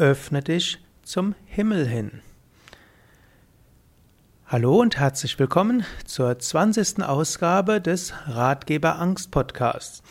öffne dich zum Himmel hin. Hallo und herzlich willkommen zur 20. Ausgabe des Ratgeber Angst Podcasts.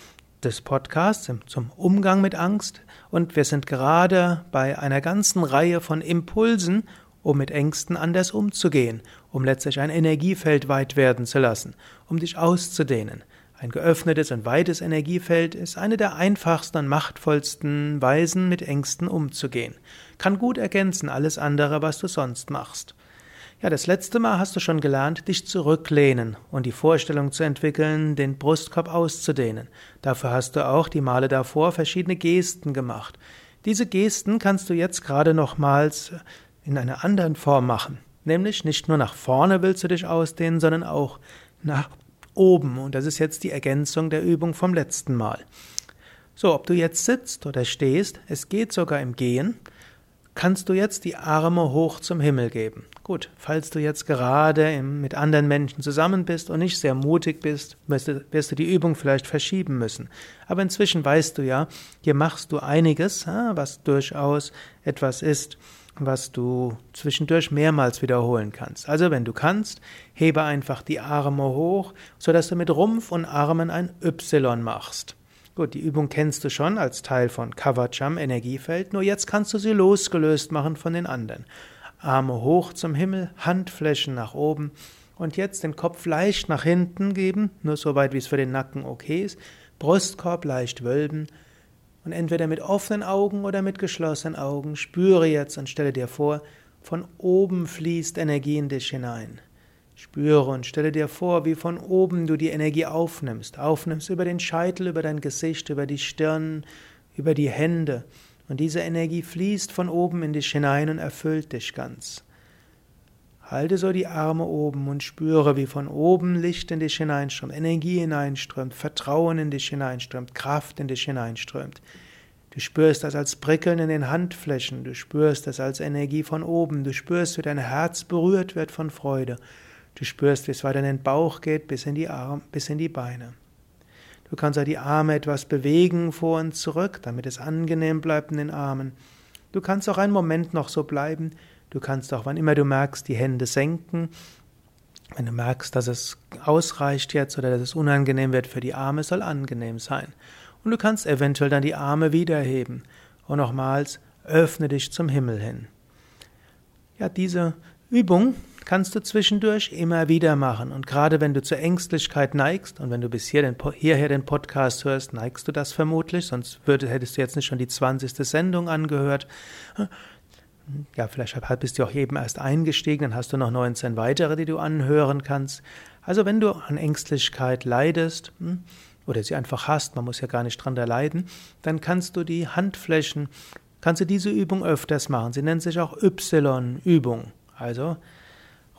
Des Podcasts zum Umgang mit Angst und wir sind gerade bei einer ganzen Reihe von Impulsen, um mit Ängsten anders umzugehen, um letztlich ein Energiefeld weit werden zu lassen, um dich auszudehnen. Ein geöffnetes und weites Energiefeld ist eine der einfachsten und machtvollsten Weisen, mit Ängsten umzugehen. Kann gut ergänzen alles andere, was du sonst machst. Ja, das letzte Mal hast du schon gelernt, dich zurücklehnen und die Vorstellung zu entwickeln, den Brustkorb auszudehnen. Dafür hast du auch die Male davor verschiedene Gesten gemacht. Diese Gesten kannst du jetzt gerade nochmals in einer anderen Form machen. Nämlich nicht nur nach vorne willst du dich ausdehnen, sondern auch nach oben. Und das ist jetzt die Ergänzung der Übung vom letzten Mal. So, ob du jetzt sitzt oder stehst, es geht sogar im Gehen, kannst du jetzt die Arme hoch zum Himmel geben. Gut, falls du jetzt gerade mit anderen Menschen zusammen bist und nicht sehr mutig bist, wirst du, die Übung vielleicht verschieben müssen. Aber inzwischen weißt du ja, hier machst du einiges, was durchaus etwas ist, was du zwischendurch mehrmals wiederholen kannst. Also wenn du kannst, hebe einfach die Arme hoch, sodass du mit Rumpf und Armen ein Y machst. Gut, die Übung kennst du schon als Teil von Kavacham Energiefeld, nur jetzt kannst du sie losgelöst machen von den anderen. Arme hoch zum Himmel, Handflächen nach oben und jetzt den Kopf leicht nach hinten geben, nur so weit wie es für den Nacken okay ist, Brustkorb leicht wölben, und entweder mit offenen Augen oder mit geschlossenen Augen spüre jetzt und stelle dir vor, von oben fließt Energie in dich hinein. Spüre und stelle dir vor, wie von oben du die Energie aufnimmst. Aufnimmst über den Scheitel, über dein Gesicht, über die Stirn, über die Hände. Und diese Energie fließt von oben in dich hinein und erfüllt dich ganz. Halte so die Arme oben und spüre, wie von oben Licht in dich hineinströmt, Energie hineinströmt, Vertrauen in dich hineinströmt, Kraft in dich hineinströmt. Du spürst das als Prickeln in den Handflächen, du spürst das als Energie von oben, du spürst, wie dein Herz berührt wird von Freude, du spürst, wie es weiter in den Bauch geht, bis in die Arme, bis in die Beine. Du kannst auch die Arme etwas bewegen vor und zurück, damit es angenehm bleibt in den Armen. Du kannst auch einen Moment noch so bleiben, Du kannst auch, wann immer du merkst, die Hände senken. Wenn du merkst, dass es ausreicht jetzt oder dass es unangenehm wird für die Arme, soll angenehm sein. Und du kannst eventuell dann die Arme wiederheben. Und nochmals, öffne dich zum Himmel hin. Ja, diese Übung kannst du zwischendurch immer wieder machen. Und gerade wenn du zur Ängstlichkeit neigst, und wenn du bis hier den, hierher den Podcast hörst, neigst du das vermutlich, sonst würde, hättest du jetzt nicht schon die 20. Sendung angehört, ja, vielleicht bist du auch eben erst eingestiegen, dann hast du noch 19 weitere, die du anhören kannst. Also wenn du an Ängstlichkeit leidest hm, oder sie einfach hast, man muss ja gar nicht dran da leiden, dann kannst du die Handflächen, kannst du diese Übung öfters machen. Sie nennt sich auch Y-Übung. Also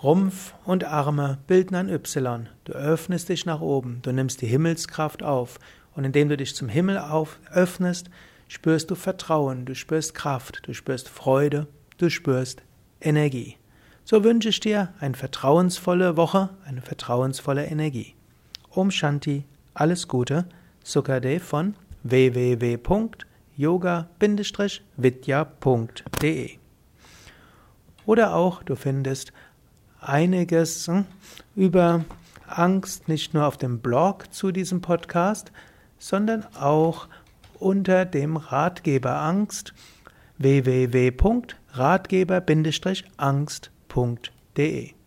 Rumpf und Arme bilden ein Y. Du öffnest dich nach oben, du nimmst die Himmelskraft auf und indem du dich zum Himmel auf, öffnest, spürst du Vertrauen, du spürst Kraft, du spürst Freude du spürst Energie. So wünsche ich dir eine vertrauensvolle Woche, eine vertrauensvolle Energie. Om Shanti, alles Gute, Sukadev von www.yoga-vidya.de Oder auch, du findest einiges hm, über Angst nicht nur auf dem Blog zu diesem Podcast, sondern auch unter dem Ratgeber Angst www.ratgeber-angst.de